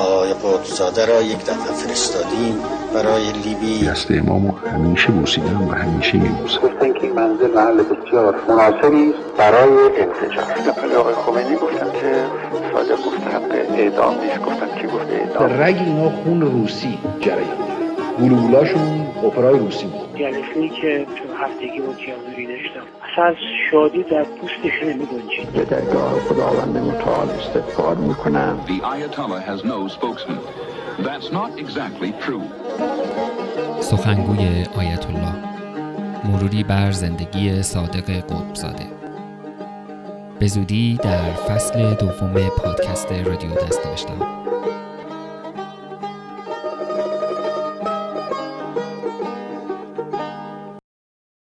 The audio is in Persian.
آقای قطبزاده را یک دفعه فرستادیم برای لیبی. دست امامو همیشه بوسیدم و همیشه میبوسم گفتن که این منزل محل بسیار مناسبی است برای انفجار قبل آقای خمینی گفتن که صادق مستحق اعدام نیست گفتن که گفته اعدام. در رگ اینا خون روسی جریان. گلولاشون اپرای روسی بود. جلسه که تو هفتگی با کیانوری داشتم. اصلا از شادی در پوستش نمی گنجید به درگاه خداوند متعال استغفار می‌کنم. The Ayatollah has no spokesman. That's not exactly true. سخنگوی آیت الله مروری بر زندگی صادق قطبزاده. به زودی در فصل دوم پادکست رادیو دست نوشتم.